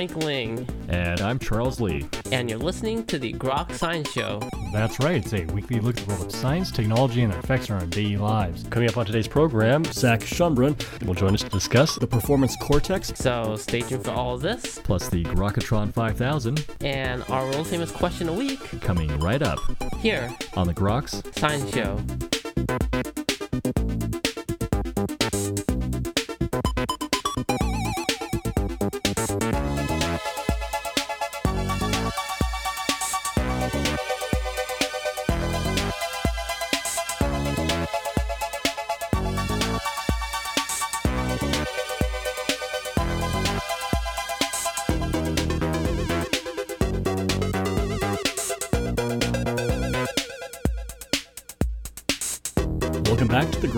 Frank Ling. And I'm Charles Lee. And you're listening to the Grok Science Show. That's right, it's a weekly look at the world of science, technology, and their effects on our daily lives. Coming up on today's program, Zach Schonbrun will join us to discuss the performance cortex. So stay tuned for all of this. Plus the Grokatron 5000. And our world famous question a week. Coming right up. Here. On the Groks Science Show.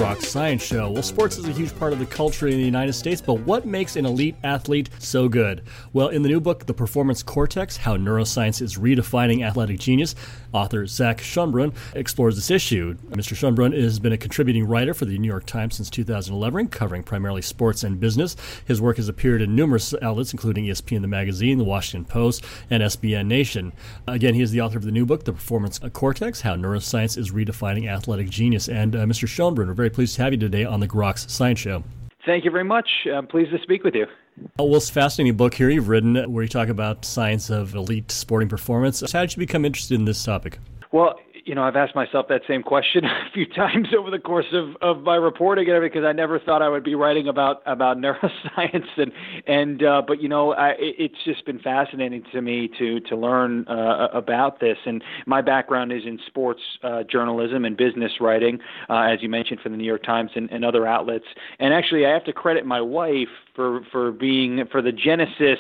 Grok Science Show. Well, sports is a huge part of the culture in the United States, but what makes an elite athlete so good? Well, in the new book, The Performance Cortex How Neuroscience is Redefining Athletic Genius, author Zach Schonbrun explores this issue. Mr. Schonbrun has been a contributing writer for the New York Times since 2011, covering primarily sports and business. His work has appeared in numerous outlets, including ESPN The Magazine, The Washington Post, and SBN Nation. Again, he is the author of the new book, The Performance Cortex How Neuroscience is Redefining Athletic Genius. And uh, Mr. Schonbrun, we're very pleased to have you today on the Groks Science Show. Thank you very much. I'm pleased to speak with you. Well, it's a fascinating book here you've written where you talk about science of elite sporting performance. How did you become interested in this topic? Well, you know, I've asked myself that same question a few times over the course of, of my reporting because I never thought I would be writing about about neuroscience and and uh, but you know, I, it's just been fascinating to me to to learn uh, about this. And my background is in sports uh, journalism and business writing, uh, as you mentioned, for the New York Times and, and other outlets. And actually, I have to credit my wife for for being for the genesis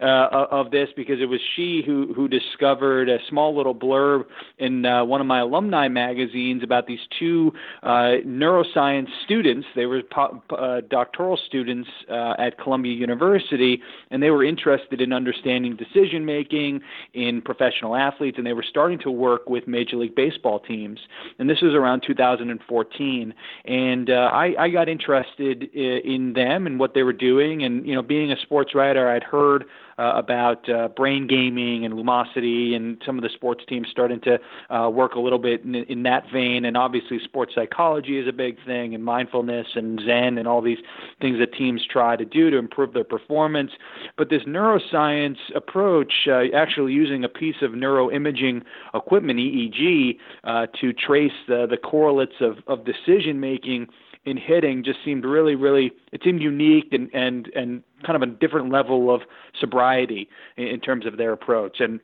uh, of this because it was she who who discovered a small little blurb in uh, one of my alumni magazines about these two uh, neuroscience students. They were po- uh, doctoral students uh, at Columbia University, and they were interested in understanding decision making in professional athletes, and they were starting to work with Major League Baseball teams. And this was around 2014, and uh, I, I got interested in them and what they were doing doing. And you know, being a sports writer, I'd heard uh, about uh, brain gaming and lumosity, and some of the sports teams starting to uh, work a little bit in, in that vein. And obviously, sports psychology is a big thing, and mindfulness and Zen, and all these things that teams try to do to improve their performance. But this neuroscience approach, uh, actually using a piece of neuroimaging equipment, EEG, uh, to trace the, the correlates of, of decision making in hitting just seemed really, really it seemed unique and and and kind of a different level of sobriety in, in terms of their approach. And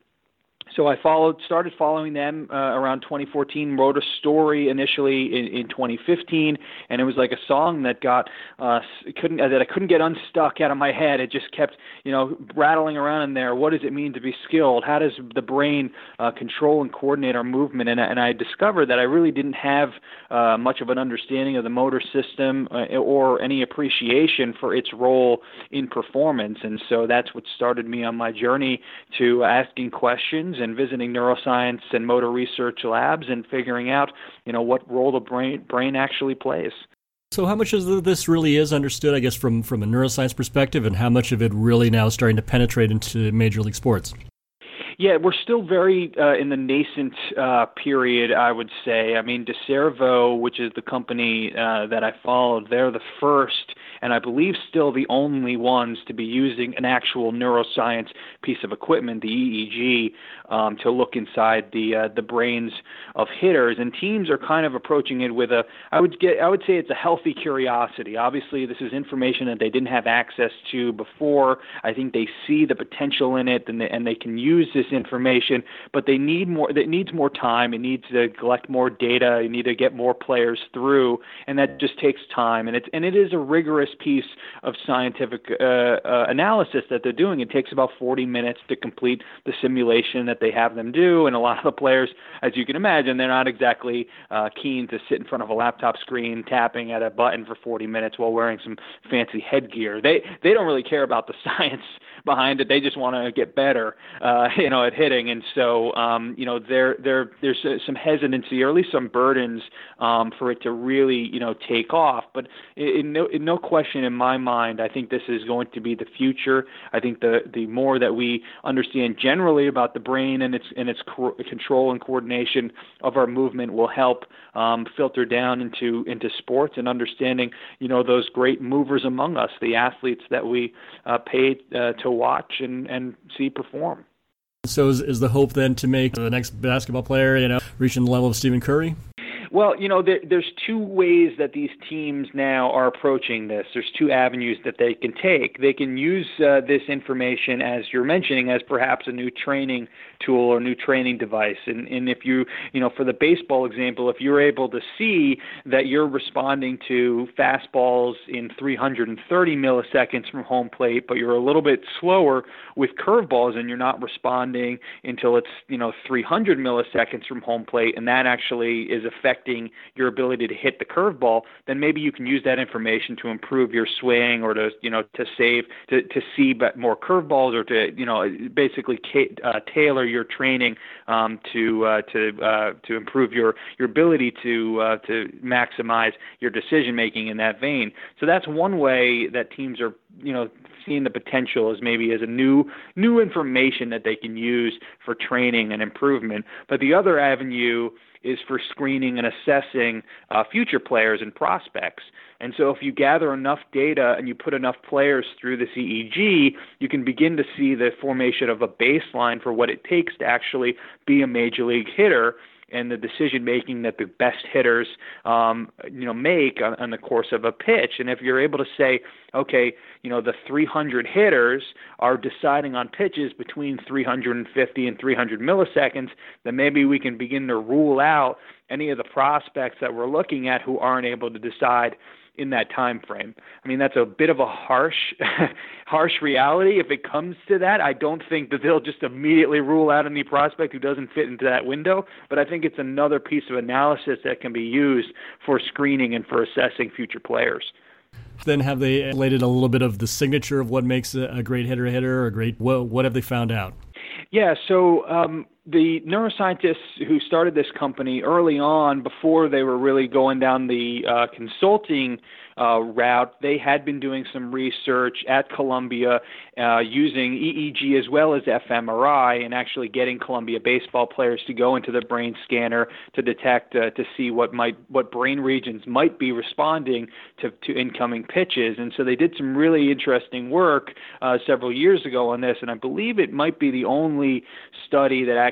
so I followed, started following them uh, around 2014. Wrote a story initially in, in 2015, and it was like a song that got uh, couldn't uh, that I couldn't get unstuck out of my head. It just kept you know rattling around in there. What does it mean to be skilled? How does the brain uh, control and coordinate our movement? And, and I discovered that I really didn't have uh, much of an understanding of the motor system uh, or any appreciation for its role in performance. And so that's what started me on my journey to asking questions and visiting neuroscience and motor research labs and figuring out, you know, what role the brain brain actually plays. So, how much of this really is understood, I guess, from from a neuroscience perspective, and how much of it really now is starting to penetrate into major league sports? Yeah, we're still very uh, in the nascent uh, period, I would say. I mean, DeCervo, which is the company uh, that I followed, they're the first and I believe still the only ones to be using an actual neuroscience piece of equipment, the EEG, um, to look inside the uh, the brains of hitters. And teams are kind of approaching it with a, I would get, I would say it's a healthy curiosity. Obviously, this is information that they didn't have access to before. I think they see the potential in it, and they, and they can use this information, but they need more. It needs more time. It needs to collect more data. You need to get more players through, and that just takes time. And it's and it is a rigorous piece of scientific uh, uh, analysis that they're doing. It takes about 40 minutes to complete the simulation that they have them do, and a lot of the players, as you can imagine, they're not exactly uh, keen to sit in front of a laptop screen tapping at a button for 40 minutes while wearing some fancy headgear. They they don't really care about the science behind it. They just want to get better, uh, you know, at hitting. And so, um, you know, there there there's some hesitancy or at least some burdens um, for it to really, you know, take off. But in no, in no question in my mind, I think this is going to be the future. I think the the more that we understand generally about the brain and its and its co- control and coordination of our movement will help um, filter down into into sports and understanding, you know, those great movers among us, the athletes that we uh, pay uh, to watch and and see perform. So is, is the hope then to make the next basketball player, you know, reaching the level of Stephen Curry? Well, you know, there, there's two ways that these teams now are approaching this. There's two avenues that they can take. They can use uh, this information, as you're mentioning, as perhaps a new training tool or new training device. And, and if you, you know, for the baseball example, if you're able to see that you're responding to fastballs in 330 milliseconds from home plate, but you're a little bit slower with curveballs and you're not responding until it's, you know, 300 milliseconds from home plate, and that actually is affecting affecting your ability to hit the curveball, then maybe you can use that information to improve your swing or to you know to save to to see more curveballs or to you know basically uh, tailor your training um, to uh, to uh, to improve your your ability to uh, to maximize your decision making in that vein. So that's one way that teams are you know seeing the potential as maybe as a new new information that they can use for training and improvement. But the other avenue is for screening and assessing uh, future players and prospects. And so, if you gather enough data and you put enough players through the EEG, you can begin to see the formation of a baseline for what it takes to actually be a major league hitter and the decision making that the best hitters um, you know make on, on the course of a pitch. And if you're able to say, okay, you know the 300 hitters are deciding on pitches between 350 and 300 milliseconds, then maybe we can begin to rule out any of the prospects that we're looking at who aren't able to decide in that time frame. I mean, that's a bit of a harsh, harsh reality. If it comes to that, I don't think that they'll just immediately rule out any prospect who doesn't fit into that window. But I think it's another piece of analysis that can be used for screening and for assessing future players. Then have they related a little bit of the signature of what makes a great hitter a hitter or a great what, what have they found out? Yeah, so um, the neuroscientists who started this company early on, before they were really going down the uh, consulting uh, route, they had been doing some research at Columbia uh, using EEG as well as fMRI and actually getting Columbia baseball players to go into the brain scanner to detect uh, to see what might what brain regions might be responding to, to incoming pitches. And so they did some really interesting work uh, several years ago on this, and I believe it might be the only study that actually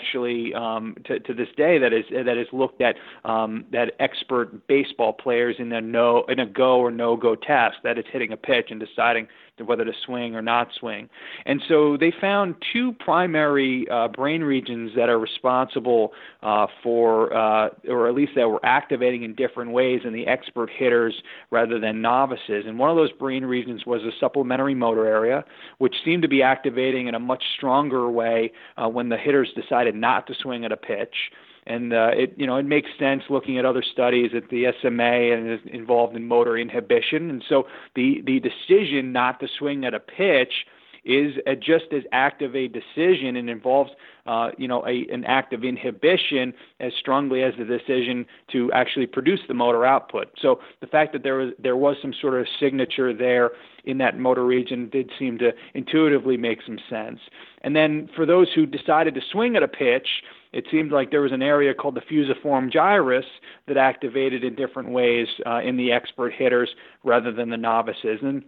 um, to, to this day that is that has looked at um, that expert baseball players in a no in a go or no go test that is hitting a pitch and deciding whether to swing or not swing. And so they found two primary uh, brain regions that are responsible uh, for, uh, or at least that were activating in different ways in the expert hitters rather than novices. And one of those brain regions was the supplementary motor area, which seemed to be activating in a much stronger way uh, when the hitters decided not to swing at a pitch. And uh, it you know it makes sense looking at other studies at the SMA and is involved in motor inhibition, and so the the decision not to swing at a pitch is a, just as active a decision and involves uh, you know a, an act of inhibition as strongly as the decision to actually produce the motor output. So the fact that there was there was some sort of signature there in that motor region did seem to intuitively make some sense. And then for those who decided to swing at a pitch, it seemed like there was an area called the fusiform gyrus that activated in different ways uh, in the expert hitters rather than the novices. And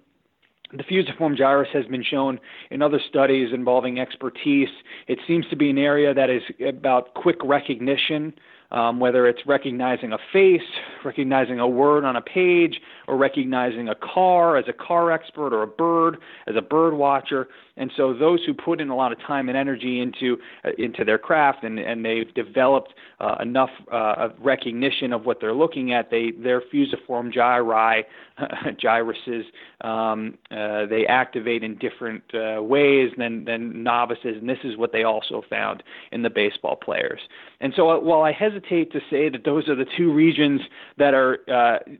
the fusiform gyrus has been shown in other studies involving expertise. It seems to be an area that is about quick recognition um, whether it's recognizing a face, recognizing a word on a page, or recognizing a car as a car expert or a bird as a bird watcher. And so those who put in a lot of time and energy into uh, into their craft and, and they've developed uh, enough uh, recognition of what they're looking at, they their fusiform gyri gyruses um, uh, they activate in different uh, ways than than novices, and this is what they also found in the baseball players. And so, uh, while I hesitate to say that those are the two regions that are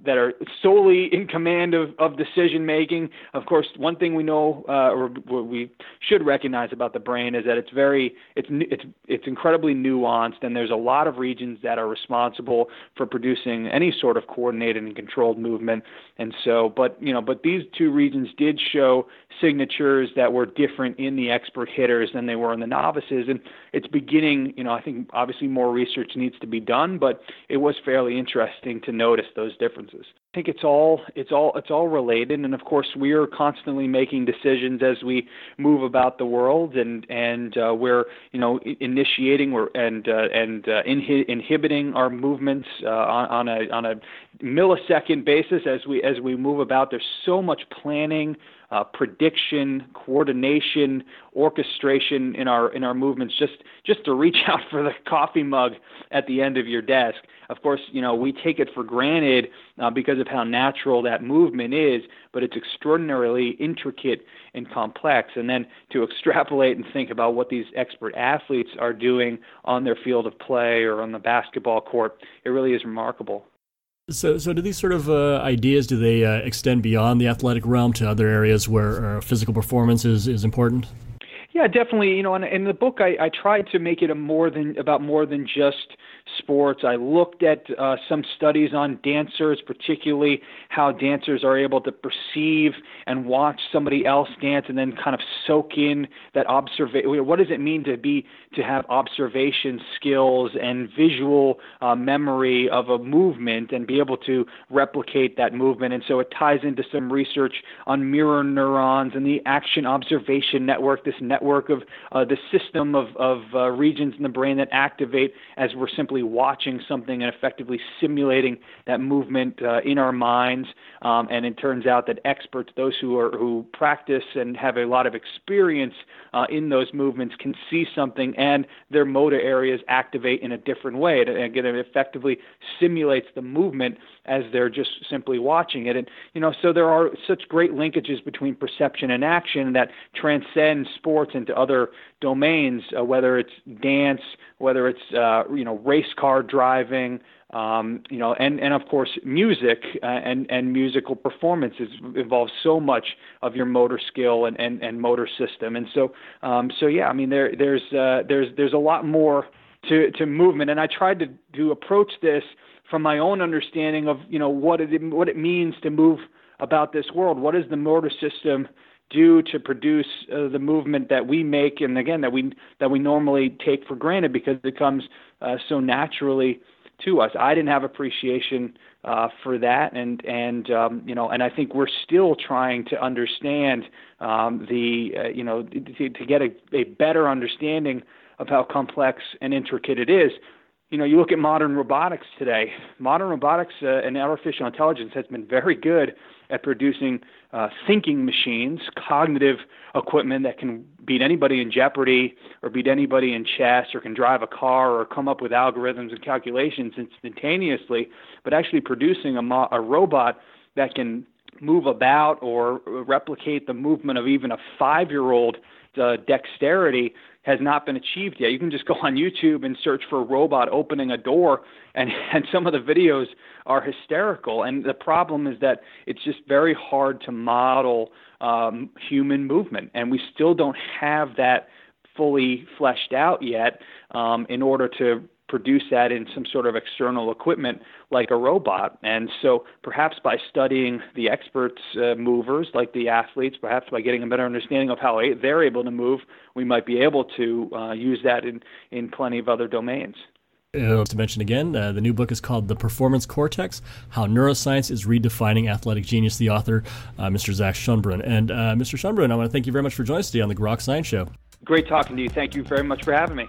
that are solely in command of, of decision making, of course, one thing we know uh, or, or we should recognize about the brain is that it's very it's it's it's incredibly nuanced, and there's a lot of regions that are responsible for producing any sort of coordinated and controlled movement. And so, but you know, but these two regions did show signatures that were different in the expert hitters than they were in the novices, and it's beginning. You know, I think obviously more research needs to be done, but it was fairly interesting to notice those differences. I think it's all it's all it's all related, and of course we are constantly making decisions as we move about the world, and and uh, we're you know initiating or and uh, and uh, inhi- inhibiting our movements uh, on, on a on a millisecond basis as we as we move about. There's so much planning uh, prediction, coordination, orchestration in our in our movements. Just just to reach out for the coffee mug at the end of your desk. Of course, you know we take it for granted uh, because of how natural that movement is, but it's extraordinarily intricate and complex. And then to extrapolate and think about what these expert athletes are doing on their field of play or on the basketball court, it really is remarkable. So, so do these sort of uh, ideas do they uh, extend beyond the athletic realm to other areas where uh, physical performance is, is important? Yeah, definitely. You know, in, in the book, I, I tried to make it a more than about more than just sports. I looked at uh, some studies on dancers, particularly how dancers are able to perceive and watch somebody else dance, and then kind of soak in that observation. What does it mean to be to have observation skills and visual uh, memory of a movement and be able to replicate that movement? And so it ties into some research on mirror neurons and the action observation network. This network of uh, the system of of uh, regions in the brain that activate as we're simply watching something and effectively simulating that movement uh, in our minds. Um, and it turns out that experts, those who are who practice and have a lot of experience uh, in those movements, can see something and their motor areas activate in a different way. It, again, it effectively simulates the movement as they're just simply watching it. And you know, so there are such great linkages between perception and action that transcend sports into other domains, uh, whether it's dance, whether it's uh, you know race car driving, um, you know, and and of course music uh, and and musical performances involves so much of your motor skill and and, and motor system, and so um, so yeah, I mean there there's uh, there's there's a lot more to to movement, and I tried to to approach this from my own understanding of you know what it what it means to move about this world. What is the motor system do to produce uh, the movement that we make, and again that we that we normally take for granted because it comes uh, so naturally to us. I didn't have appreciation uh, for that, and and um, you know, and I think we're still trying to understand um, the uh, you know to, to get a, a better understanding of how complex and intricate it is you know, you look at modern robotics today. Modern robotics uh, and artificial intelligence has been very good at producing uh, thinking machines, cognitive equipment that can beat anybody in Jeopardy or beat anybody in chess or can drive a car or come up with algorithms and calculations instantaneously. But actually producing a, mo- a robot that can move about or replicate the movement of even a five-year-old uh, dexterity has not been achieved yet. You can just go on YouTube and search for a robot opening a door, and and some of the videos are hysterical. And the problem is that it's just very hard to model um, human movement, and we still don't have that fully fleshed out yet um, in order to produce that in some sort of external equipment like a robot. And so perhaps by studying the experts uh, movers like the athletes, perhaps by getting a better understanding of how they're able to move, we might be able to uh, use that in, in plenty of other domains. Uh, to mention again, uh, the new book is called The Performance Cortex How Neuroscience is Redefining Athletic Genius, the author, uh, Mr. Zach Schonbrun. And uh, Mr. Schonbrun, I want to thank you very much for joining us today on the Grok Science Show. Great talking to you. Thank you very much for having me.